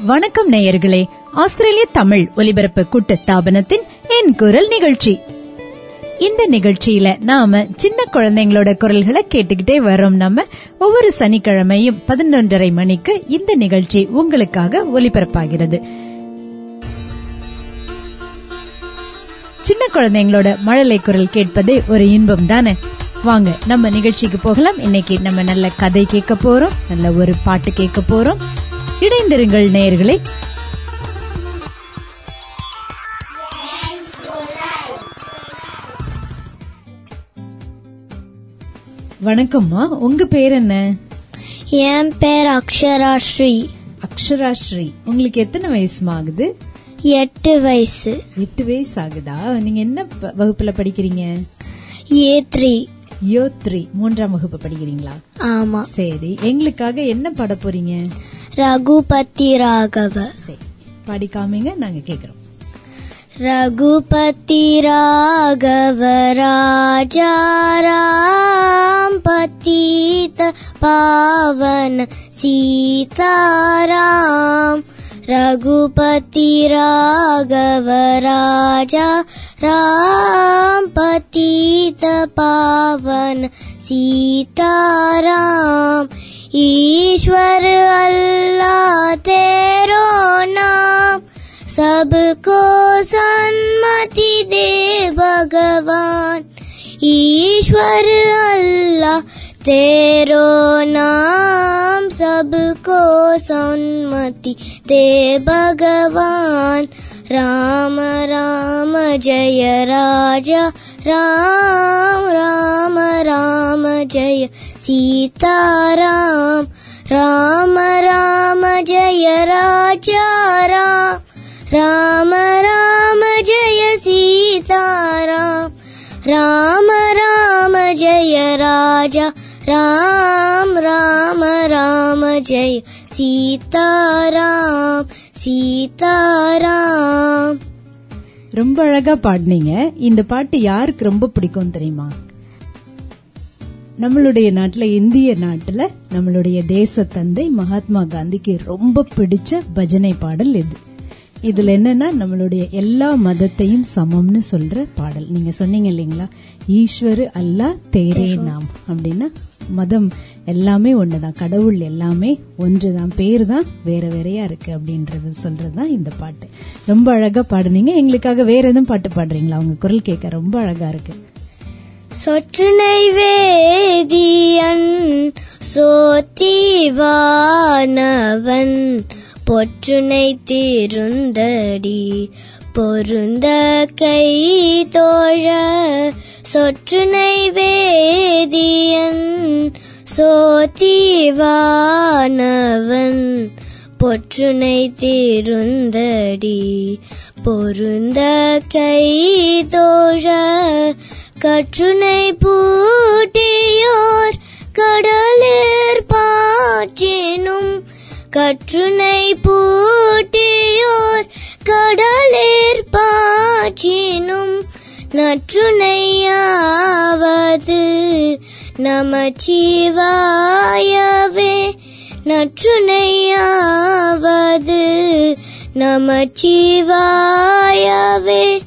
வணக்கம் நேயர்களே. ஆஸ்திரேலிய தமிழ் ஒலிபரப்பு கூட்டத்தாபனத்தின் என் குரல் நிகழ்ச்சி. இந்த நிகழ்ச்சியில நாம சின்ன குழந்தைங்களோட குரல்களை கேட்டுக்கிட்டே வரோம் நம்ம ஒவ்வொரு சனிக்கிழமையும் பதினொன்றரை மணிக்கு இந்த நிகழ்ச்சி உங்களுக்காக ஒலிபரப்பாகிறது. சின்ன குழந்தைங்களோட மழலை குரல் கேட்பதே ஒரு இன்பம் தானே? வாங்க நம்ம நிகழ்ச்சிக்கு போகலாம். இன்னைக்கு நம்ம நல்ல கதை கேட்க போறோம். நல்ல ஒரு பாட்டு கேட்க போறோம். இணைந்திருங்கள் நேயர்களே. வணக்கம்மா உங்க பேர் என்ன? என் பேர் அக்ஷரா ஸ்ரீ. அக்ஷரா ஸ்ரீ. உங்களுக்கு எத்தனை வயசுமா ஆகுது எட்டு வயசு. எட்டு வயசு ஆகுதா நீங்க என்ன வகுப்புல படிக்கிறீங்க? A three. Year three. மூன்றாம் வகுப்பு படிக்கிறீங்களா? ஆமா. சரி. எங்களுக்காக என்ன பாட போறீங்க? ரகுபதி ராகவ சரி படிக்காமங்க நாங்க கேக்குறோம். ரகுபதி ராகவ ராஜா ராம் பதீத பாவன சீதாராம். ரகுபதி ராகவ ராஜா ராம் பதீத பாவன சீதாராம். ईश्वर अल्लाह तेरो नाम सबको सन्मति दे भगवान। ईश्वर अल्लाह तेरो नाम सबको सन्मति दे भगवान। राम राम जय राजा राम राम राम जय सीताराम राम राम जय राजा राम राम राम जय सीताराम राम राम जय राजा राम राम राम जय सीताराम सीताराम ரொம்ப அழகா பாடினீங்க இந்த பாட்டு யாருக்கு ரொம்ப பிடிக்கும் தெரியுமா நம்மளுடைய நாட்டுல இந்திய நாட்டுல நம்மளுடைய தேச தந்தை மகாத்மா காந்திக்கு ரொம்ப பிடிச்ச பஜனை பாடல் இது. இதுல என்னன்னா நம்மளுடைய எல்லா மதத்தையும் சமம்னு சொல்ற பாடல். நீங்க சொன்னீங்க இல்லைங்களா? ஈஸ்வரு அல்லா தேரே நாம் அப்படின்னா மதம் எல்லாமே ஒண்ணுதான். கடவுள் எல்லாமே ஒன்றுதான். பேர் தான் வேற வேறையா இருக்கு அப்படின்றது சொல்றதுதான் இந்த பாட்டு. ரொம்ப அழகா பாடுனீங்க. எங்களுக்காக வேற எதுவும் பாட்டு பாடுறீங்களா? உங்க குரல் கேட்க ரொம்ப அழகா இருக்கு. சொற்றுனை வேதியன் சோத்திவானவன். பொற்றுனை திருந்தடி பொருந்த கை தோழ. சொற்றுனை வேதியன் சோத்திவானவன். பொற்றுனை திருந்தடி பொருந்த கை தோழ. கற்றுனை பூட்டியோர் கடலிற் பாற்றினும். கற்றுனை பூட்டியோர் கடலிற் பாற்றினும். நற்றுணையாவது நமச்சிவாயவே. நற்றுணையாவது நமச்சிவாயவே.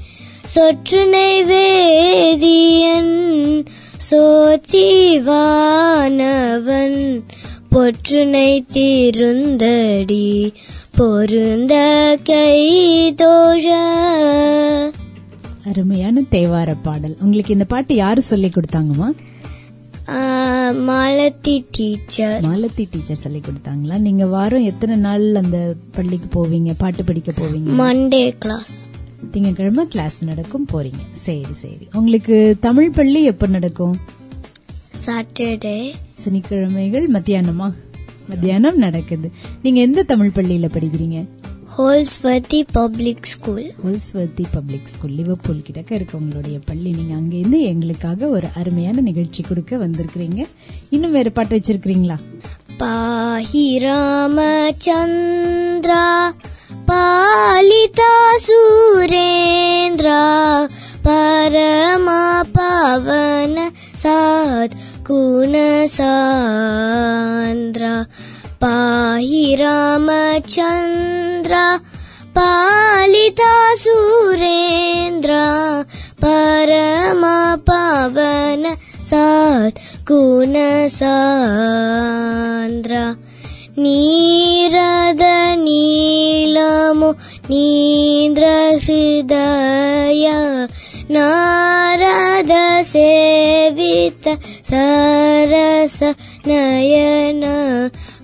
சொற்றுனை வேதியன் சோத்திவானவன் பொற்றுனை திருந்தடி பொருந்த கை தோழ அருமையான தேவார பாடல். உங்களுக்கு இந்த பாட்டு யாரு சொல்லி கொடுத்தாங்கம்மா? மாலதி டீச்சர். மாலதி டீச்சர் சொல்லி கொடுத்தாங்களா? நீங்க வாரம் எத்தனை நாள் அந்த பள்ளிக்கு போவீங்க? பாட்டு படிக்க போவீங்க? மண்டே கிளாஸ் திங்கக்கிழமை கிளாஸ் நடக்கும் போறீங்க. சரி சரி. உங்களுக்கு தமிழ் பள்ளி எப்ப நடக்கும்? சாட்டர்டே சனிக்கிழமைகள் மத்தியானமா? மத்தியானம் நடக்குது. நீங்க எந்த தமிழ் பள்ளியில படிக்கிறீங்க? Holsworthy public school Holsworthy public school Liverpool கிட்டக்க இருக்க உங்களுடைய பள்ளி. நீங்க அங்கேருந்து எங்களுக்காக ஒரு அருமையான நிகழ்ச்சி கொடுக்க வந்திருக்கிறீங்க. இன்னும் வேறு பாட்டு வச்சிருக்கீங்களா பாஹி ராமச்சந்திரா. पालिता सुरेन्द्रा परमा पावन सात् कुणसान्द्रा पाहि रामचन्द्र पालिता सुरेन्द्र परमा पावन सात् गुणसान्द्र नीरदनीलमु नीन्द्रहृदय नीन्द्र नारद सेवित सरस नयन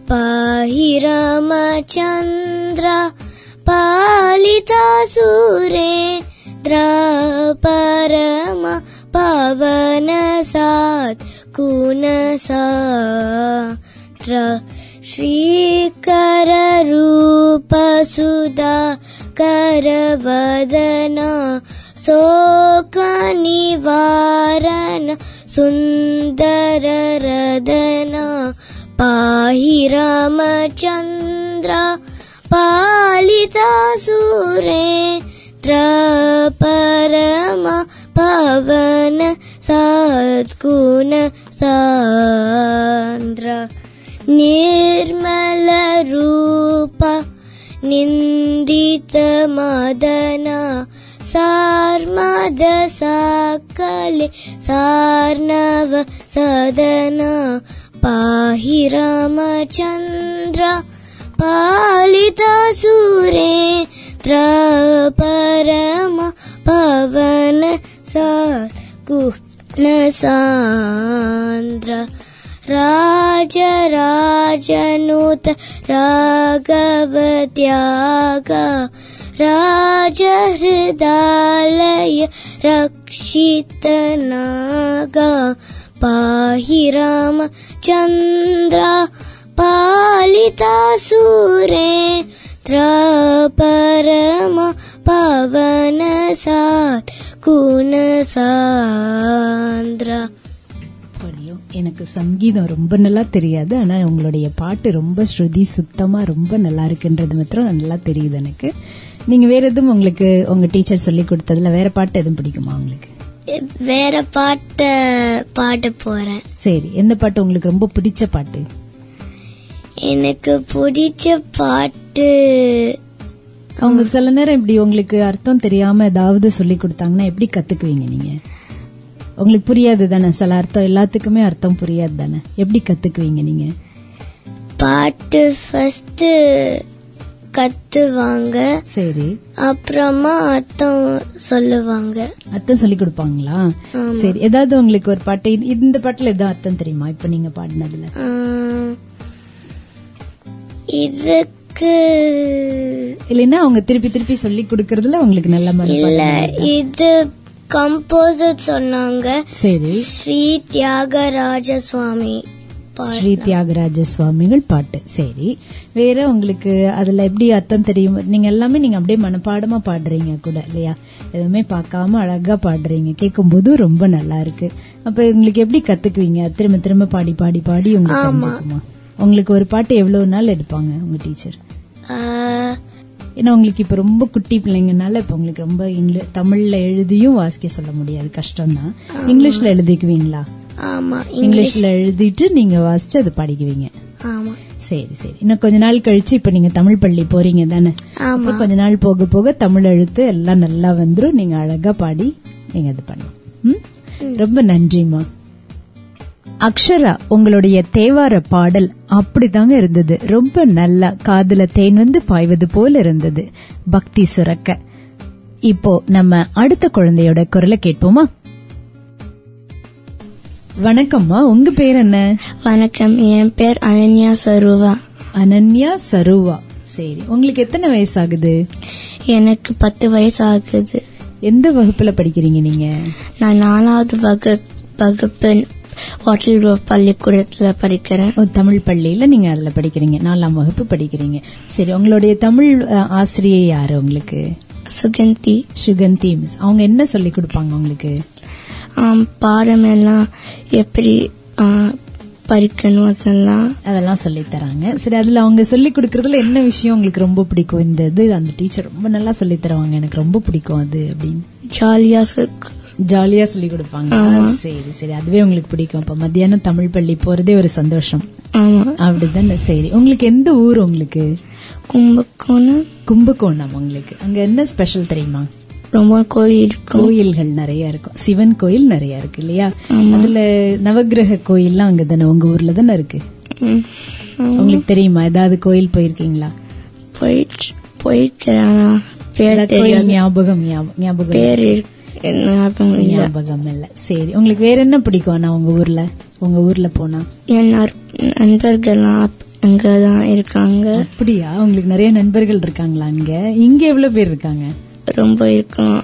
पाहि रमचन्द्र पालिता सुरे परम पवनसात् कुनसा श्रीकररूपसुधाकरवदना शोकनिवारण सुन्दरदना पाहि रामचन्द्र पालिता सुरे त्रपरम पवन सत्कु न निर्मलरूपन्दित मदना सार्मदशाकले सार्णव सदना पाहि रामचन्द्र पालितासूरे त्रपरम पवन सा कुल सान्द्र। राजराजनुत राघवत्याग राजहृदालय रक्षितनाग पाहि राम चन्द्र पालिता सूरे त्रपरम पवनसात् कूनसान्द्र எனக்கு சங்கீதம் ரொம்ப நல்லா தெரியாது ஆனா உங்களுடைய பாட்டு ரொம்ப ஸ்ருதி சுத்தமா ரொம்ப நல்லா இருக்குன்றது மாத்திரம் நல்லா தெரியுது எனக்கு. நீங்க வேற எதுவும் உங்களுக்கு உங்க டீச்சர் சொல்லி கொடுத்ததுல வேற பாட்டு எதுவும் பிடிக்குமா உங்களுக்கு? வேற பாட்ட பாட போறேன். சரி எந்த பாட்டு உங்களுக்கு ரொம்ப பிடிச்ச பாட்டு? எனக்கு பிடிச்ச பாட்டு அவங்க சில நேரம் இப்படி உங்களுக்கு அர்த்தம் தெரியாம ஏதாவது சொல்லி கொடுத்தாங்கன்னா எப்படி கத்துக்குவீங்க நீங்க? உங்களுக்கு புரியாது தானே? சில அர்த்தம் எல்லாத்துக்குமே அர்த்தம் புரியாது தானே? எப்படி கத்துக்குவீங்க நீங்க? பாட்டு ஃபர்ஸ்ட் கத்துவாங்க. சரி. அப்புறமா அர்த்தம் சொல்லுவாங்க. அர்த்தம் சொல்லி கொடுப்பாங்களா? சரி. ஏதாவது உங்களுக்கு ஒரு பாட்டு இந்த பாட்டுல ஏதாவது அர்த்தம் தெரியுமா? இப்ப நீங்க பாடினதுல. இதுக்கு இல்லைன்னா அவங்க திருப்பி திருப்பி சொல்லி கொடுக்கறதுல உங்களுக்கு நல்ல இல்ல மனப்பாடம் இது கம்போசர் சொன்னாங்க. சரி. ஸ்ரீ தியாகராஜ சுவாமி ஸ்ரீ தியாகராஜ சுவாமிகள் பாட்டு. சரி. வேற உங்களுக்கு அதுல எப்படி அர்த்தம் தெரியும்? நீங்க எல்லாமே நீங்க அப்படியே மனப்பாடமா பாடுறீங்க கூட இல்லையா? எதுவுமே பார்க்காம அழகா பாடுறீங்க. கேட்கும்போது ரொம்ப நல்லா இருக்கு. அப்ப உங்களுக்கு எப்படி கத்துக்குவீங்க? திரும்ப திரும்ப பாடி பாடி பாடி உங்களுக்கு உங்களுக்கு ஒரு பாட்டு எவ்வளவு நாள் எடுப்பாங்க உங்க டீச்சர்? ஏன்னா உங்களுக்கு இப்ப ரொம்ப குட்டி பிள்ளைங்கனால இப்ப உங்களுக்கு ரொம்ப இங்கிலீஷ் தமிழ்ல எழுதியும் வாசிக்க சொல்ல முடியாது. கஷ்டம்தான். இங்கிலீஷ்ல எழுதிக்குவீங்களா? ஆமா இங்கிலீஷ்ல எழுதிட்டு நீங்க வாசிச்சு அது படிக்குவீங்க. ஆமா. சரி சரி. இன்னும் கொஞ்ச நாள் கழிச்சு இப்ப நீங்க தமிழ் பள்ளி போறீங்க தானே? கொஞ்ச நாள் போக போக தமிழ் எழுத்து எல்லாம் நல்லா வந்துரும். நீங்க அழகா பாடி நீங்க இது பண்ணலாம். ம்? ரொம்ப நன்றிமா அக்ஷரா உங்களுடைய தேவார பாடல் அப்படிதாங்க இருந்தது. ரொம்ப நல்லா காதுல தேன் வந்து பாய்வது போல இருந்தது. பக்தி சுரக்க. இப்போ நம்ம அடுத்த குழந்தையோட குரலை கேட்போமா? வணக்கம்மா உங்க பேர் என்ன? வணக்கம் என் பேர் அனன்யா சருவா. அனன்யா சருவா. சரி உங்களுக்கு எத்தனை வயசாகுது? எனக்கு பத்து வயசு ஆகுது எந்த வகுப்புல படிக்கிறீங்க நீங்க? நான் நாலாவது வகு வகுப்பு ஹோட்டல் ரோட் பள்ளிக்கூடத்துல படிக்கிறேன் தமிழ் பள்ளியில நீங்க அதுல படிக்கிறீங்க. நாலாம் வகுப்பு படிக்கிறீங்க. சரி உங்களுடைய தமிழ் ஆசிரியை யாரு உங்களுக்கு? சுகந்தி. சுகந்தி மிஸ் அவங்க என்ன சொல்லி கொடுப்பாங்க உங்களுக்கு? பாடம் எல்லாம் எப்படி ஆ, படிக்கணும் அதெல்லாம். அதெல்லாம் சொல்லி தராங்க சரி அதுல அவங்க சொல்லி கொடுக்கறதுல என்ன விஷயம் உங்களுக்கு ரொம்ப பிடிக்கும்? இந்த இது அந்த டீச்சர் ரொம்ப நல்லா சொல்லி தருவாங்க. எனக்கு ரொம்ப பிடிக்கும் அது அப்படின்னு. ஜாலியா ஜாலியா சொல்லி கொடுப்பாங்க. சரி சரி. அதுவே உங்களுக்கு பிடிக்கும். இப்ப மத்தியானம் தமிழ் பள்ளி போறதே ஒரு சந்தோஷம். அப்படிதானே சரி. உங்களுக்கு எந்த ஊர் உங்களுக்கு? கும்பகோணம். கும்பகோணம் உங்களுக்கு. அங்க என்ன ஸ்பெஷல் தெரியுமா? ரொம்ப கோழி இருக்கும். கோயில்கள் நிறைய இருக்கும். சிவன் கோயில் நிறைய இருக்கு இல்லையா? அதுல நவக்கிரக கோயில்லாம் அங்க தானே உங்க ஊர்ல தானே இருக்கு. உங்களுக்கு தெரியுமா? ஏதாவது கோயில் போயிருக்கீங்களா? போயிட்டு கோயில் ஞாபகம் ஞாபகம் ஞாபகம் பேர் இருக்கு. ஞாபகம் இல்ல. சரி உங்களுக்கு வேற என்ன பிடிக்கும் ஆனா உங்க ஊர்ல? உங்க ஊர்ல போனா? என் அப்- அங்கதான் இருக்காங்க. அப்படியா? உங்களுக்கு நிறைய நண்பர்கள் இருக்காங்களா அங்க? இங்க எவ்வளவு பேர் இருக்காங்க? ரொம்ப இருக்கும்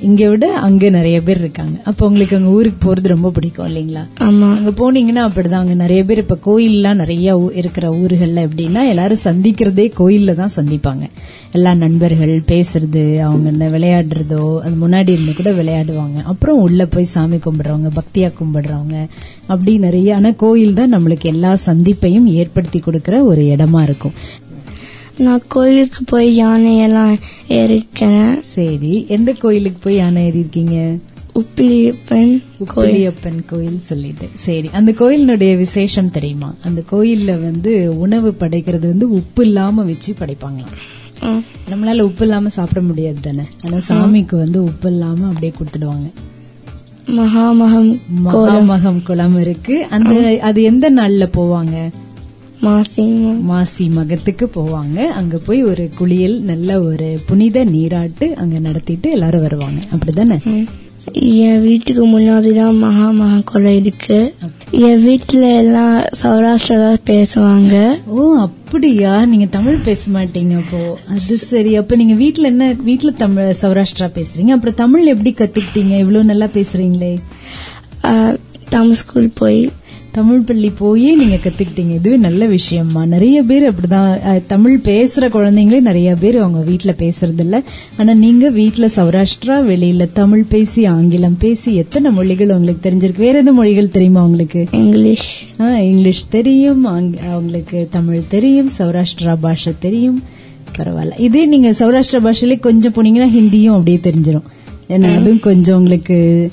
இங்க விட அங்க நிறைய பேர் இருக்காங்க. அப்ப உங்களுக்கு அங்க ஊருக்கு போறது ரொம்ப பிடிக்கும் இல்லைங்களா? ஆமா. அங்க போனீங்கன்னா அப்படிதான். அங்க நிறைய பேர் இப்ப கோயில்லாம் நிறைய இருக்கிற ஊர்கள்ல எப்படின்னா எல்லாரும் சந்திக்கிறதே கோயில்ல தான் சந்திப்பாங்க. எல்லா நண்பர்கள் பேசுறது அவங்க இந்த விளையாடுறதோ அது முன்னாடி இருந்து கூட விளையாடுவாங்க. அப்புறம் உள்ள போய் சாமி கும்பிடுறவங்க பக்தியா கும்பிடுறவங்க அப்படி நிறைய. ஆனா கோயில் தான் நம்மளுக்கு எல்லா சந்திப்பையும் ஏற்படுத்தி கொடுக்கிற ஒரு இடமா இருக்கும். நான் கோயிலுக்கு போய் யானையெல்லாம் ஏறிக்கிறேன் சரி எந்த கோயிலுக்கு போய் யானை ஏறி இருக்கீங்க உப்பிலியப்பன் கோயில். உப்பிலியப்பன் கோயில் சொல்லிட்டு. சரி அந்த கோயிலினுடைய விசேஷம் தெரியுமா? அந்த கோயில்ல வந்து உணவு படைக்கிறது வந்து உப்பு இல்லாம வச்சு படைப்பாங்களாம். நம்மளால உப்பு இல்லாம சாப்பிட முடியாது தானே? ஆனா சாமிக்கு வந்து உப்பு இல்லாம அப்படியே கொடுத்துடுவாங்க. மகாமகம் மகாமகம் குளம் இருக்கு. அந்த அது எந்த நாள்ல போவாங்க? மாசி மகத்துக்கு போவாங்க. அங்க போய் ஒரு குளியல் நல்ல ஒரு புனித நீராட்டு அங்க நடத்திட்டு எல்லாரும் வருவாங்க. அப்படிதானே. என் வீட்டுக்கு முன்னாடிதான் மகாமகா கொலை இருக்கு. என் வீட்டுல எல்லாம் சௌராஷ்டிரா பேசுவாங்க. ஓ அப்படியா? நீங்க தமிழ் பேச மாட்டீங்க அப்போ. அது சரி. அப்ப நீங்க வீட்ல என்ன வீட்ல தமிழ் சௌராஷ்டிரா பேசுறீங்க? அப்புறம் தமிழ் எப்படி கத்துக்கிட்டீங்க? இவ்வளவு நல்லா பேசுறீங்களே. ஆ, தமிழ் ஸ்கூல் போய் தமிழ் பள்ளி போய் நீங்க கத்துக்கிட்டீங்க. இதுவே நல்ல விஷயம்மா. நிறைய பேர் அப்படிதான் தமிழ் பேசுற குழந்தைங்களே நிறைய பேர் அவங்க வீட்ல பேசுறது இல்ல ஆனா நீங்க வீட்ல சௌராஷ்டிரா வெளியில தமிழ் பேசி ஆங்கிலம் பேசி எத்தனை மொழிகள் உங்களுக்கு தெரிஞ்சிருக்கு? வேற எந்த மொழிகள் தெரியுமா உங்களுக்கு? இங்கிலீஷ். இங்கிலீஷ் தெரியும் அவங்களுக்கு தமிழ் தெரியும் சௌராஷ்டிரா பாஷை தெரியும். பரவாயில்ல. இதே நீங்க சௌராஷ்டிரா பாஷையிலே கொஞ்சம் போனீங்கன்னா ஹிந்தியும் அப்படியே தெரிஞ்சிடும் ஏன்னா அதுவும் கொஞ்சம் உங்களுக்கு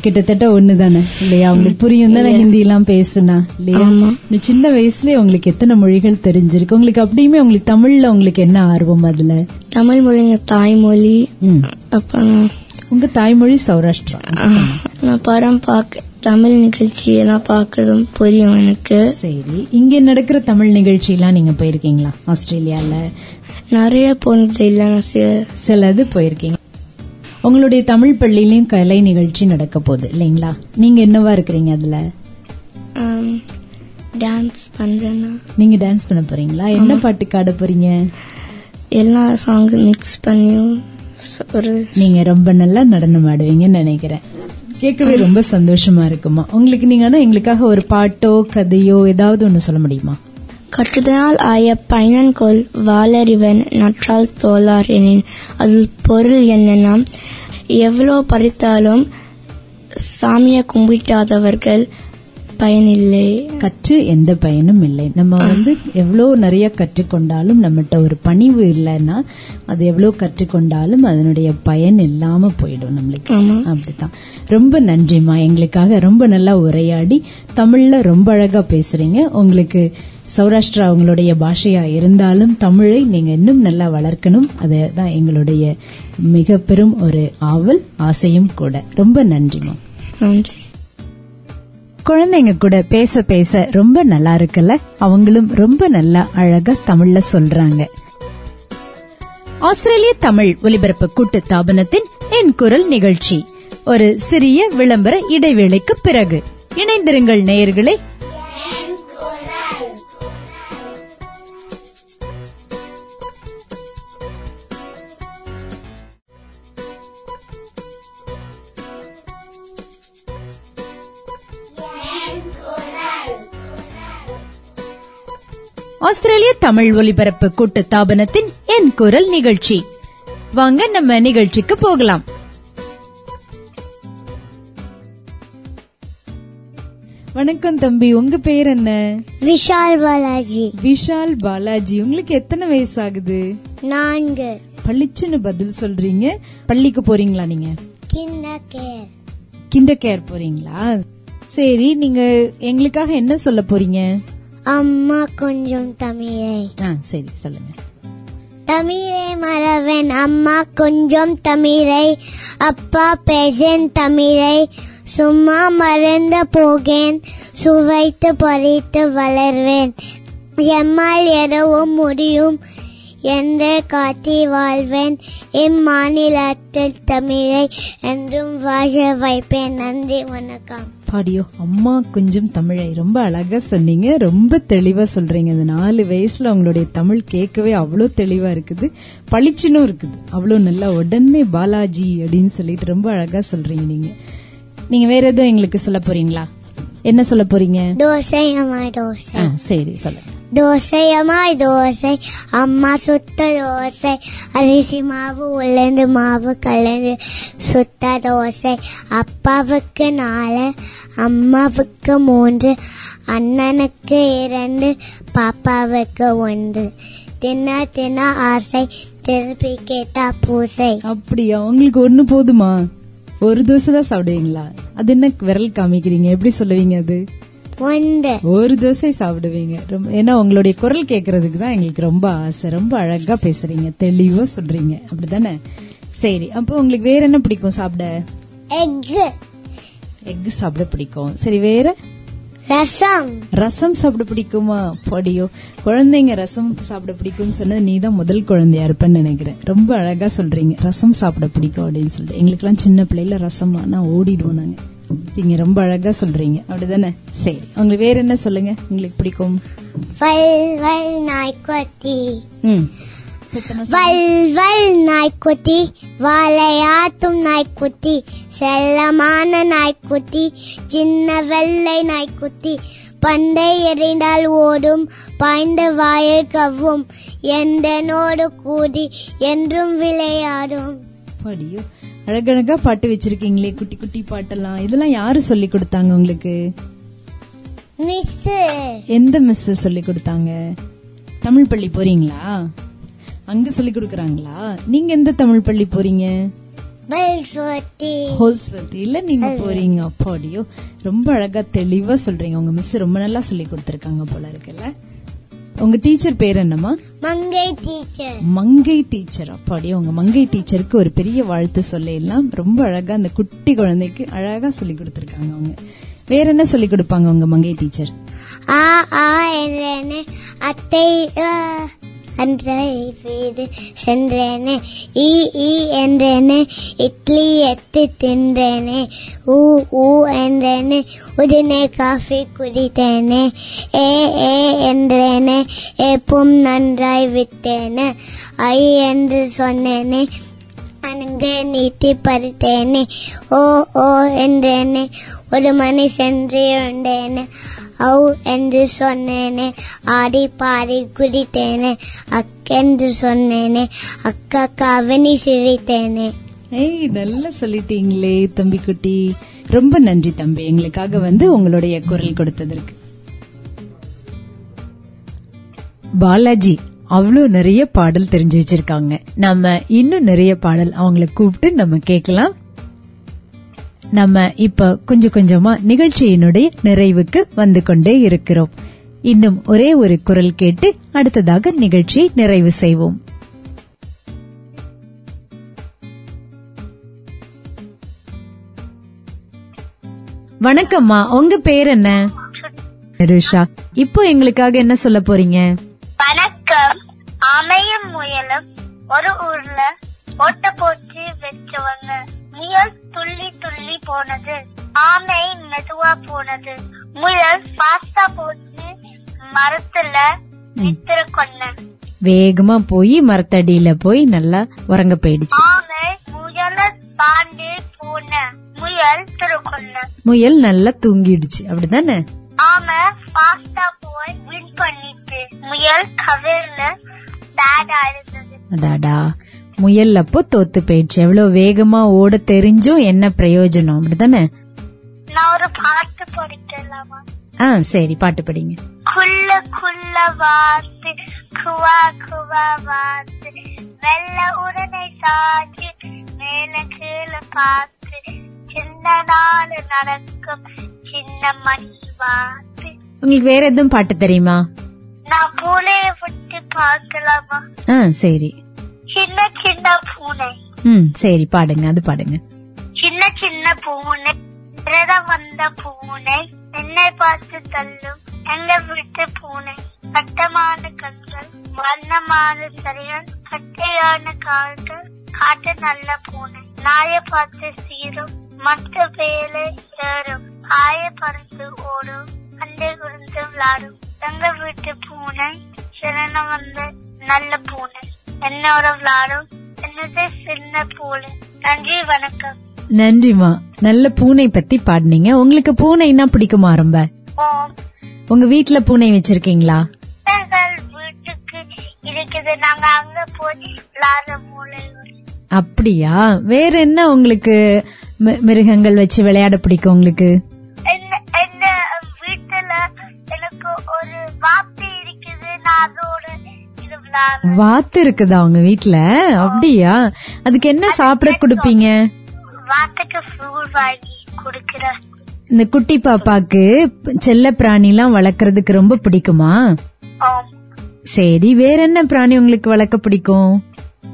கிட்டத்தட்ட ஒண்ணுதானே? இல்லையா? உங்களுக்கு புரியும் தானே ஹிந்தி எல்லாம் பேசுனா? இல்லையா? இந்த சின்ன வயசுலயே உங்களுக்கு எத்தனை மொழிகள் தெரிஞ்சிருக்கு? உங்களுக்கு அப்படியுமே உங்களுக்கு தமிழ்ல உங்களுக்கு என்ன ஆர்வம் அதுல? தமிழ் மொழிங்க தாய்மொழி. அப்புறம் உங்க தாய்மொழி சௌராஷ்டிரா. நான் படம் பார்க்க தமிழ் நிகழ்ச்சி எல்லாம் பார்க்கறதும் புரியும் எனக்கு. சரி. இங்க நடக்கிற தமிழ் நிகழ்ச்சி எல்லாம் நீங்க போயிருக்கீங்களா? ஆஸ்திரேலியால? நிறைய போனது இல்லை சிலது போயிருக்கீங்க. உங்களுடைய தமிழ் பள்ளியிலயும் கலை நிகழ்ச்சி நடக்க போகுது இல்லைங்களா? நீங்க என்னவா இருக்கிறீங்க அதுல? டான்ஸ் பண்றேன்னா நீங்க டான்ஸ் பண்ண போறீங்களா? என்ன பாட்டுக்கு ஆட போறீங்க? எல்லா சாங் மிக்ஸ் பண்ணியும் நீங்க ரொம்ப நல்லா நடனம் ஆடுவீங்கன்னு நினைக்கிறேன். கேட்கவே ரொம்ப சந்தோஷமா இருக்குமா? உங்களுக்கு நீங்க ஆனா எங்களுக்காக ஒரு பாட்டோ கதையோ ஏதாவது ஒண்ணு சொல்ல முடியுமா? கட்டுதனால் ஆய பயனன்கொள் வாளறிவன் நற்றால் தோலார் எனின். அது பொருள் என்னன்னா எவ்வளோ படித்தாலும் சாமியை கும்பிட்டாதவர்கள் பயனில்லை. கற்று எந்த பயனும் இல்லை. நம்ம வந்து எவ்வளோ நிறைய கற்றுக்கொண்டாலும் நம்மகிட்ட ஒரு பணிவு இல்லைன்னா அது எவ்வளோ கற்றுக்கொண்டாலும் அதனுடைய பயன் இல்லாம போயிடும் நம்மளுக்கு. அப்படித்தான். ரொம்ப நன்றிம்மா. எங்களுக்காக ரொம்ப நல்லா உரையாடி தமிழ்ல ரொம்ப அழகா பேசுறீங்க. உங்களுக்கு சௌராஷ்டிரா உங்களுடைய பாஷையா இருந்தாலும் தமிழை நீங்க இன்னும் நல்லா வளர்க்கணும். அதுதான் எங்களுடைய மிக பெரும் ஒரு ஆவல் ஆசையும் கூட. ரொம்ப நன்றிம்மா நன்றி. குழந்தைங்க கூட பேச பேச ரொம்ப நல்லா இருக்குல்ல? அவங்களும் ரொம்ப நல்லா அழகா தமிழ்ல சொல்றாங்க. ஆஸ்திரேலிய தமிழ் ஒலிபரப்பு கூட்டு தாபனத்தின் என் குரல் நிகழ்ச்சி. ஒரு சிறிய விளம்பர இடைவேளைக்கு பிறகு இணைந்திருங்கள் நேயர்களே ஆஸ்திரேலிய தமிழ் ஒலிபரப்பு கூட்டு தாபனத்தின் என் குரல் நிகழ்ச்சி. வாங்க நம்ம நிகழ்ச்சிக்கு போகலாம். வணக்கம் தம்பி உங்க பேர் என்ன? விஷால் பாலாஜி. விஷால் பாலாஜி உங்களுக்கு எத்தனை வயசு ஆகுது நான்கு. பளிச்சுன்னு பதில் சொல்றீங்க. பள்ளிக்கு போறீங்களா நீங்க? கிண்டர் கேர் போறீங்களா? சரி நீங்க எங்களுக்காக என்ன சொல்ல போறீங்க? அம்மா கொஞ்சம் தமிழை. ஆ சரி சொல்லுங்க. தமிழை மறவேன் அம்மா கொஞ்சம் தமிழை. அப்பா பேசேன் தமிழை. சும்மா மறந்து போகேன் சுவைத்து பறித்து வளர்வேன். எம்மால் எதவும் முடியும் என்று காட்டி வாழ்வேன். இம்மாநிலத்தில் தமிழை என்றும் வாழ வைப்பேன். நன்றி வணக்கம். பாடியோ. அம்மா கொஞ்சம் தமிழை. ரொம்ப அழகா சொன்னீங்க. ரொம்ப தெளிவா சொல்றீங்க. இந்த நாலு வயசுல உங்களுடைய தமிழ் கேட்கவே அவ்வளோ தெளிவா இருக்குது. பளிச்சுனும் இருக்குது. அவ்வளோ நல்லா உடனே பாலாஜி அப்படின்னு சொல்லிட்டு ரொம்ப அழகா சொல்றீங்க நீங்க. நீங்க வேற எதுவும் எங்களுக்கு சொல்ல போறீங்களா? என்ன சொல்ல போறீங்க? தோசை அம்மா தோசை. சரி சொல்லுங்க. தோசை அம்மா தோசை அம்மா சுத்த தோசை அரிசி மாவு உளுந்து மாவு கலந்து சுத்த தோசை. அப்பாவுக்கு நாலு அம்மாவுக்கு மூன்று அண்ணனுக்கு இரண்டு பாப்பாவுக்கு ஒன்று. தின்ன தின்ன ஆசை திருப்பி கேட்டா பூசை. அப்படியா? உங்களுக்கு ஒண்ணு போதுமா? ஒரு தோசை தான் சாப்பிடுவீங்களா? அது என்ன விரல் காமிக்கிறீங்க? எப்படி சொல்லுவீங்க அது? ஒரு தோசை சாப்பிடுவீங்க. ரொம்ப ஏன்னா உங்களுடைய குரல் கேட்கறதுக்கு தான் எங்களுக்கு ரொம்ப ஆசை. ரொம்ப அழகா பேசுறீங்க. தெளிவா சொல்றீங்க. அப்படிதானே சரி அப்போ உங்களுக்கு வேற என்ன பிடிக்கும் சாப்பிட? எக்கு எக் சாப்பிட பிடிக்கும். சரி வேற? ரசம். ரசம் சாப்பிட பிடிக்குமா? படியோ. குழந்தைங்க ரசம் சாப்பிட பிடிக்கும்னு சொன்னது நீ தான் முதல் குழந்தையா இருப்பேன்னு நினைக்கிறேன். ரொம்ப அழகா சொல்றீங்க. ரசம் சாப்பிட பிடிக்கும் அப்படின்னு சொல்லிட்டு. எங்களுக்கெல்லாம் சின்ன பிள்ளைல ரசம் ஆனா ஓடிடுவோம் நாங்க. நீங்க ரொம்ப அழகா சொல்றீங்க. அப்படிதானே? சரி. உங்களுக்கு வேற என்ன சொல்லுங்க? உங்களுக்கு பிடிக்கும்? நாய்க்குட்டி. ம் சத்தமா சொல்லுங்க. வல் வல் நாய்க்குட்டி வாழையாட்டும் நாய்க்குட்டி செல்லமான நாய்க்குட்டி சின்ன வெள்ளை நாய்க்குட்டி பந்தை எறிந்தால் ஓடும் பாய்ந்த வாயை கவ்வும் எந்தனோடு கூடி என்றும் விளையாடும். படியோ அழகழகா பாட்டு வச்சிருக்கீங்களே குட்டி குட்டி பாட்டெல்லாம். இதெல்லாம் யாரு சொல்லி கொடுத்தாங்க உங்களுக்கு? மிஸ் எந்த மிஸ் சொல்லி கொடுத்தாங்க? தமிழ் பள்ளி போறீங்களா? அங்க சொல்லி கொடுக்கறாங்களா? நீங்க எந்த தமிழ் பள்ளி போறீங்க? ஹோல்ஸ்வர்த்தியில நீங்க போறீங்க. அப்பாடியோ ரொம்ப அழகா தெளிவா சொல்றீங்க. உங்க மிஸ் ரொம்ப நல்லா சொல்லி கொடுத்திருக்காங்க போல இருக்குல்ல. உங்க டீச்சர் பேர் என்னம்மா? மங்கை டீச்சர். மங்கை டீச்சர். அப்பாடியோ உங்க மங்கை டீச்சருக்கு ஒரு பெரிய வாழ்த்து சொல்லிடலாம். ரொம்ப அழகா அந்த குட்டி குழந்தைக்கு அழகா சொல்லி கொடுத்திருக்காங்க அவங்க. வேற என்ன சொல்லி கொடுப்பாங்க உங்க மங்கை டீச்சர்? ஆ ஆ என்றேனே அத்தை ஆ, அன்றை வீடு சென்றேனே ஈ ஈ என்றேனே இட்லி எத்து தின்றேனே ஊ ஊ என்றேனே உடனே காஃபி குடித்தேனே ஏ ஏ என்றேனே ஏப்பும் நன்றாய் விட்டேனே ஐ என்று சொன்னேனே அங்கே நீட்டி பறித்தேனே ஓ ஓ என்றேனே ஒரு மணி சென்று இருந்தேனே ஔ என்று சொன்னேனே ஆடி பாடி குடித்தேனே அக்கென்று சொன்னேனே அக்கா கவனி சிரித்தேனே. ஏய் நல்லா சொல்லிட்டீங்களே தம்பி குட்டி ரொம்ப நன்றி தம்பி எங்களுக்காக வந்து உங்களுடைய குரல் கொடுத்ததற்கு. பாலாஜி அவ்வளோ நிறைய பாடல் தெரிஞ்சு வச்சிருக்காங்க. நம்ம இன்னும் நிறைய பாடல் அவங்கள கூப்பிட்டு நம்ம கேட்கலாம். நம்ம இப்ப கொஞ்சம் கொஞ்சமா நிகழ்ச்சியினுடைய நிறைவுக்கு வந்து கொண்டே இருக்கிறோம். இன்னும் ஒரே ஒரு குரல் கேட்டு அடுத்ததாக நிகழ்ச்சியை நிறைவு செய்வோம். வணக்கம்மா உங்க பேர் என்ன? ரிஷா இப்போ எங்களுக்காக என்ன சொல்ல போறீங்க? வணக்கம். அமையும் முயலும். ஒரு ஊர்ல ஓட்ட போட்டு வச்சவங்க. முயல் துள்ளி துள்ளி போனது. ஆமை மெதுவா போனது. முயல் ஃபாஸ்டா போட்டு மரத்துல நித்திர கொன்ன வேகமா போய் மரத்தடியில போய் நல்லா உறங்க போயிடுச்சு. ஆமை முயல தாண்டி போன. முயல் திருக்கொன்ன முயல் நல்லா தூங்கிடுச்சு. அப்படிதானே ஆமை ஃபாஸ்டா போய் வின் பண்ணிட்டு. முயல் கவிர்ல பேட் ஆயிருந்தது அடாடா. முயல் அப்போ தோத்து போயிடுச்சு. எவ்வளவு வேகமா ஓட தெரிஞ்சும் என்ன பிரயோஜனம்? அப்படிதானே நான் ஒரு பாட்டு படிக்கலாமா ஆ சரி பாட்டு படிங்க. குள்ள குள்ள வாத்து குவா குவா வாத்து வெள்ள உடனே சாச்சு மேல கீழே பார்த்து சின்ன நாள் நடக்கும் சின்ன மணி வாத்து உங்களுக்கு வேற எதுவும் பாட்டு தெரியுமா? நான் பூனையை விட்டு பார்க்கலாமா? ஆ சரி. சின்ன சின்ன பூனை. ம் சரி பாடுங்க அது பாடுங்க. சின்ன சின்ன பூனை பிறத வந்த பூனை என்னை பார்த்து தள்ளும் எங்க வீட்டு பூனை. கட்டமான கண்கள் வண்ணமான சரிகள் கட்டையான கால்கள் காட்டு நல்ல பூனை. நாயை பார்த்து சீரும் மற்ற வேலை ஏறும். ஆய பறந்து ஓடும் அண்டை குருந்து விளாடும். எங்க வீட்டு பூனை சிறன வந்த நல்ல பூனை. என்னோட விளாடும் என்னது சின்ன பூனை? நன்றி வணக்கம். நன்றிமா நல்ல பூனை பத்தி பாடுனீங்க. உங்களுக்கு பூனைன்னா பிடிக்குமா ரொம்ப? உங்க வீட்ல பூனை வச்சிருக்கீங்களா? எங்கள் வீட்டுக்கு இருக்குது. நாங்க அங்க போய் அப்படியா? வேற என்ன உங்களுக்கு மிருகங்கள் வச்சு விளையாட பிடிக்கும் உங்களுக்கு? என்ன என்ன வீட்டுல எனக்கு ஒரு வாப்பி இருக்குது. நான் வாத்து இருக்குதா உங்க வீட்ல? அப்படியா? அதுக்கு என்ன சாப்பிட கொடுப்பீங்க? இந்த குட்டி பாப்பாக்கு செல்ல பிராணி எல்லாம் வளர்க்கறதுக்கு ரொம்ப பிடிக்குமா? சரி வேற என்ன பிராணி உங்களுக்கு வளர்க்க பிடிக்கும்?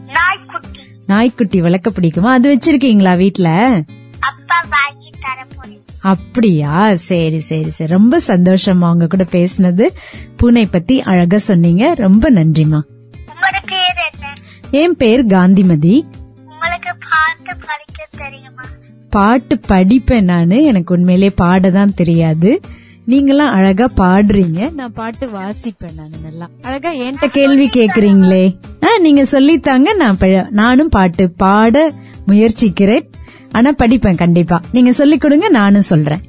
நாய்க்குட்டி. நாய்க்குட்டி வளர்க்க பிடிக்குமா? அது வச்சிருக்கீங்களா வீட்ல? அப்படியா? சரி சரி சரி. ரொம்ப சந்தோஷமா உங்க கூட பேசினது. பூனை பத்தி அழகா சொன்னீங்க. ரொம்ப நன்றிமா என் பேர் காந்திமதி. உங்களுக்கு பாட்டு படிப்பேன் நானு. எனக்கு உண்மையிலே பாட தான் தெரியாது. நீங்களாம் அழகா பாடுறீங்க. நான் பாட்டு வாசிப்பேன் நானு நல்லா. அழகா என்கிட்ட கேள்வி கேக்குறீங்களே. நீங்க சொல்லித்தாங்க நான் நானும் பாட்டு பாட முயற்சிக்கிறேன். ஆனா படிப்பேன் கண்டிப்பா. நீங்க சொல்லிக் கொடுங்க நானும் சொல்றேன்.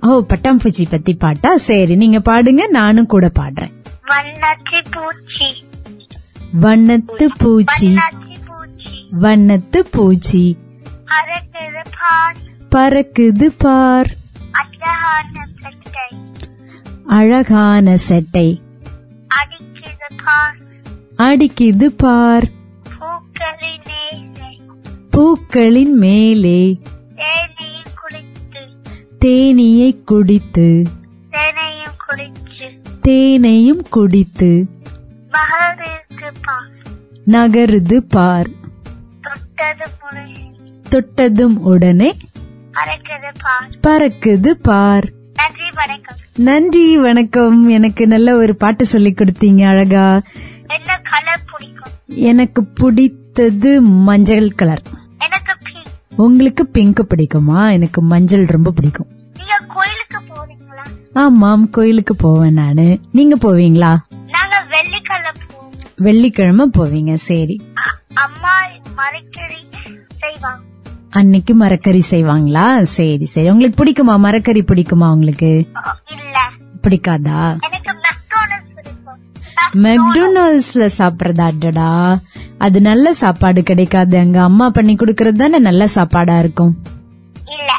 ஓ பட்டாம்பூச்சி பத்தி பாட்டா? சரி நீங்க பாடுங்க நானும் கூட பாடுறேன். வண்ணத்தி பூச்சி. வண்ணத்து பூச்சி. பறக்குது பார். அழகான செட்டை. அடிக்குது பார். பூக்களின் மேலே தேனியை குடித்து தேனையும் குடித்து நகருது பார். தொட்டதும் உடனே பறக்குது பார். நன்றி வணக்கம். நன்றி வணக்கம் எனக்கு நல்ல ஒரு பாட்டு சொல்லி கொடுத்தீங்க அழகா. என்ன கலர் பிடித்தது மஞ்சள் கலர் எனக்கு. உங்களுக்கு பிங்க் பிடிக்குமா? எனக்கு மஞ்சள் ரொம்ப பிடிக்கும். ஆமாம் கோயிலுக்கு போவேன் நானு. நீங்க போவீங்களா? வெள்ளிக்கிழமை போவீங்க சரி. அம்மா மரக்கறி செய்வாங்க. அன்னைக்கு மரக்கறி செய்வாங்களா? சரி சரி. உங்களுக்கு பிடிக்குமா? மரக்கறி பிடிக்குமா உங்களுக்கு? பிடிக்காதா? எனக்கு மெக்டொனால்ட்ஸ்ல சாப்பிடறதா அடடா அது நல்ல சாப்பாடு கிடைக்காது. அங்க அம்மா பண்ணி கொடுக்கறது தானே நல்ல சாப்பாடா இருக்கும். இல்ல.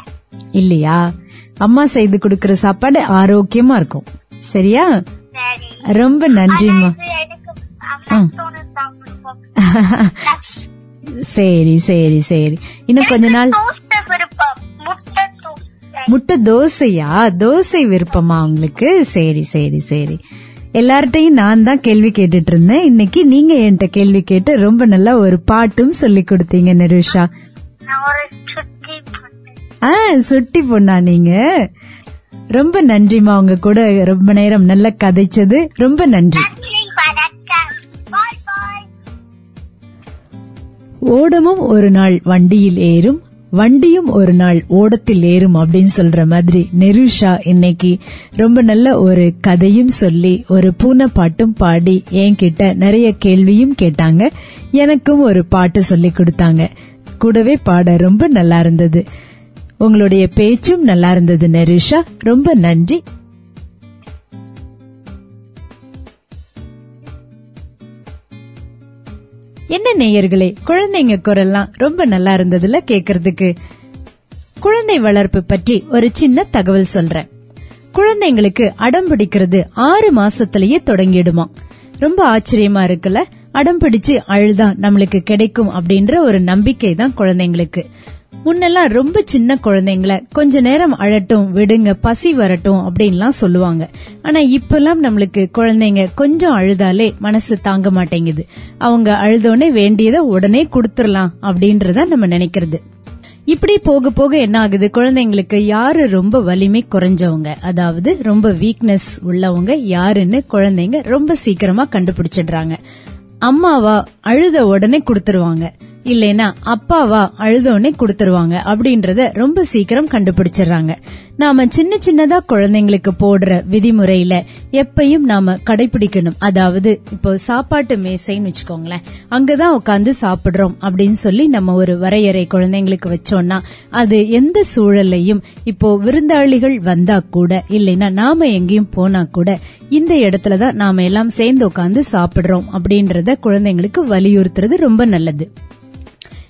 இல்லையா? அம்மா செய்து கொடுக்கற சாப்பாடு ஆரோக்கியமா இருக்கும். சரியா? சரி. ரொம்ப பிடிக்கும் சரி சரி சரி. இன்னும் கொஞ்ச நாள் முட்டை தோசையா? தோசை விருப்பமா உங்களுக்கு? சரி சரி சரி. எல்லார்ட்டையும் நான் தான் கேள்வி கேட்டுட்டு இருந்தேன் இன்னைக்கு நீங்க என்கிட்ட கேள்வி கேட்டு ரொம்ப நல்லா ஒரு பாட்டும் சொல்லி கொடுத்தீங்க நிருஷா. ஆ சுட்டி பொண்ணா நீங்க? ரொம்ப நன்றிமா உங்க கூட ரொம்ப நேரம் நல்லா கதைச்சது. ரொம்ப நன்றி. ஓடமும் ஒரு நாள் வண்டியில் ஏறும். வண்டியும் ஒரு நாள் ஓடத்தில் ஏறும் அப்படின்னு சொல்ற மாதிரி நெருஷா இன்னைக்கு ரொம்ப நல்ல ஒரு கதையும் சொல்லி ஒரு பூனை பாட்டும் பாடி என்கிட்ட நிறைய கேள்வியும் கேட்டாங்க. எனக்கும் ஒரு பாட்டு சொல்லி கொடுத்தாங்க. கூடவே பாட ரொம்ப நல்லா இருந்தது. உங்களுடைய பேச்சும் நல்லா இருந்தது நெருஷா. ரொம்ப நன்றி. என்ன நேயர்களே குழந்தைங்க குரல்லாம் ரொம்ப நல்லா இருந்ததுல கேக்குறதுக்கு. குழந்தை வளர்ப்பு பற்றி ஒரு சின்ன தகவல் சொல்றேன். குழந்தைங்களுக்கு அடம் பிடிக்கிறது ஆறு மாசத்திலேயே தொடங்கிடுமா. ரொம்ப ஆச்சரியமா இருக்குல்ல அடம் பிடிச்சு அழுதா நம்மளுக்கு கிடைக்கும் அப்படின்ற ஒரு நம்பிக்கை தான் குழந்தைங்களுக்கு. முன்னெல்லாம் ரொம்ப சின்ன குழந்தைங்கள கொஞ்ச நேரம் அழட்டும் விடுங்க பசி வரட்டும் அப்படின்லாம் சொல்லுவாங்க. ஆனா இப்பெல்லாம் நம்மளுக்கு குழந்தைங்க கொஞ்சம் அழுதாலே மனசு தாங்க மாட்டேங்குது. அவங்க அழுதோடனே வேண்டியதை உடனே கொடுத்துடலாம் அப்படின்றத நம்ம நினைக்கிறது. இப்படி போக போக என்ன ஆகுது? குழந்தைங்களுக்கு யாரு ரொம்ப வலிமை குறைஞ்சவங்க? அதாவது ரொம்ப வீக்னஸ் உள்ளவங்க யாருன்னு குழந்தைங்க ரொம்ப சீக்கிரமா கண்டுபிடிச்சிடுறாங்க. அம்மாவா அழுத உடனே கொடுத்துருவாங்க. இல்லைனா அப்பாவா அழுதோடனே கொடுத்துருவாங்க அப்படின்றத ரொம்ப சீக்கிரம் கண்டுபிடிச்சிடுறாங்க. நாம சின்ன சின்னதா குழந்தைங்களுக்கு போடுற விதிமுறையில எப்பயும் நாம கடைபிடிக்கணும். அதாவது இப்போ சாப்பாட்டு மேசைன்னு வச்சுக்கோங்களேன். அங்கதான் உட்காந்து சாப்பிடுறோம் அப்படின்னு சொல்லி நம்ம ஒரு வரையறை குழந்தைங்களுக்கு வச்சோம்னா அது எந்த சூழல்லையும் இப்போ விருந்தாளிகள் வந்தா கூட இல்லைன்னா நாம எங்கேயும் போனா கூட இந்த இடத்துலதான் நாம எல்லாம் சேர்ந்து உட்காந்து சாப்பிடுறோம் அப்படின்றத குழந்தைங்களுக்கு வலியுறுத்துறது ரொம்ப நல்லது.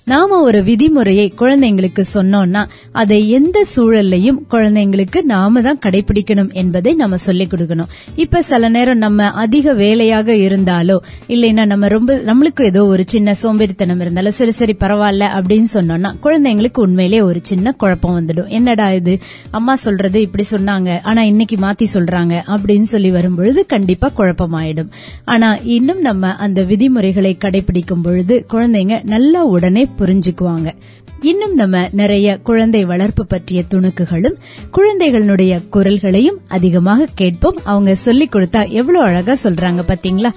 நாம ஒரு விதிமுறையை குழந்தைங்களுக்கு சொன்னோம்னா அதை எந்த சூழல்லையும் குழந்தைங்களுக்கு நாம தான் கடைபிடிக்கணும் என்பதை நம்ம சொல்லிக் கொடுக்கணும். இப்ப சில நேரம் நம்ம அதிக வேலையாக இருந்தாலோ இல்லைன்னா நம்ம ரொம்ப நம்மளுக்கு ஏதோ ஒரு சின்ன சோம்பேறித்தனம் இருந்தாலும் சரி சரி பரவாயில்ல அப்படின்னு சொன்னோம்னா குழந்தைங்களுக்கு உண்மையிலே ஒரு சின்ன குழப்பம் வந்துடும். என்னடா இது? அம்மா சொல்றது இப்படி சொன்னாங்க ஆனா இன்னைக்கு மாத்தி சொல்றாங்க அப்படின்னு சொல்லி வரும்பொழுது கண்டிப்பா குழப்பமாயிடும். ஆனா இன்னும் நம்ம அந்த விதிமுறைகளை கடைபிடிக்கும் பொழுது குழந்தைங்க நல்லா உடனே புரிஞ்சுக்குவாங்க. இன்னும் நம்ம நிறைய குழந்தை வளர்ப்பு பற்றிய துணுக்குகளும் குழந்தைகளுடைய குரல்களையும் அதிகமாக கேட்போம். அவங்க சொல்லிக் கொடுத்தா எவ்வளவு அழகா சொல்றாங்க பாத்தீங்களா?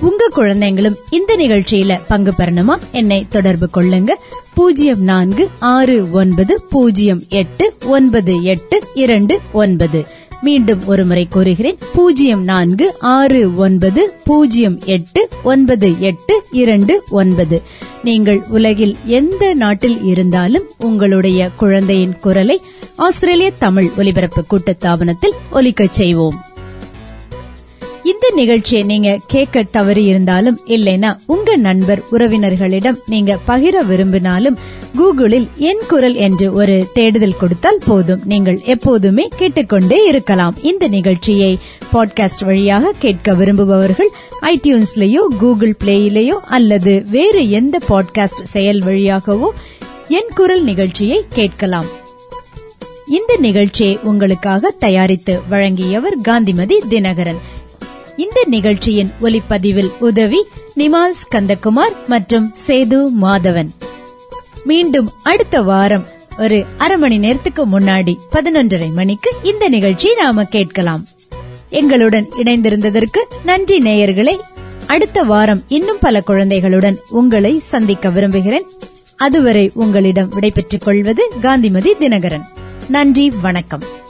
உங்க குழந்தைங்களும் இந்த நிகழ்ச்சியில பங்கு பெறணுமா? என்னை தொடர்பு கொள்ளுங்க. பூஜ்ஜியம் நான்கு ஆறு ஒன்பது பூஜ்ஜியம் எட்டு ஒன்பது எட்டு இரண்டு ஒன்பது. மீண்டும் ஒருமுறை கூறுகிறேன். பூஜ்ஜியம் நான்கு ஆறு ஒன்பது பூஜ்ஜியம் எட்டு ஒன்பது எட்டு இரண்டு ஒன்பது. நீங்கள் உலகில் எந்த நாட்டில் இருந்தாலும் உங்களுடைய குழந்தையின் குரலை ஆஸ்திரேலிய தமிழ் ஒலிபரப்பு கூட்டத்தாபனத்தில் ஒலிக்கச் செய்வோம். இந்த நிகழ்ச்சியை நீங்க கேட்க தவறி இருந்தாலும் இல்லைனா உங்க நண்பர் உறவினர்களிடம் நீங்க பகிர விரும்பினாலும் கூகுளில் என் குரல் என்று ஒரு தேடுதல் கொடுத்தால் போதும். நீங்கள் எப்போதுமே கேட்டுக்கொண்டே இருக்கலாம். இந்த நிகழ்ச்சியை பாட்காஸ்ட் வழியாக கேட்க விரும்புபவர்கள் ஐடியூன்ஸ்லயோ கூகுள் பிளேயிலேயோ அல்லது வேறு எந்த பாட்காஸ்ட் செயல் வழியாகவோ என் குரல் நிகழ்ச்சியை கேட்கலாம். இந்த நிகழ்ச்சியை உங்களுக்காக தயாரித்து வழங்கியவர் காந்திமதி தினகரன். இந்த நிகழ்ச்சியின் ஒலிப்பதிவில் உதவி நிமால் ஸ்கந்தகுமார் மற்றும் சேது மாதவன். மீண்டும் அடுத்த வாரம் ஒரு அரை மணி நேரத்துக்கு முன்னாடி பதினொன்றரை மணிக்கு இந்த நிகழ்ச்சி நாம கேட்கலாம். எங்களுடன் இணைந்திருந்ததற்கு நன்றி நேயர்களே. அடுத்த வாரம் இன்னும் பல குழந்தைகளுடன் உங்களை சந்திக்க விரும்புகிறேன். அதுவரை உங்களிடம் விடைபெற்றுக் கொள்வது காந்திமதி தினகரன். நன்றி வணக்கம்.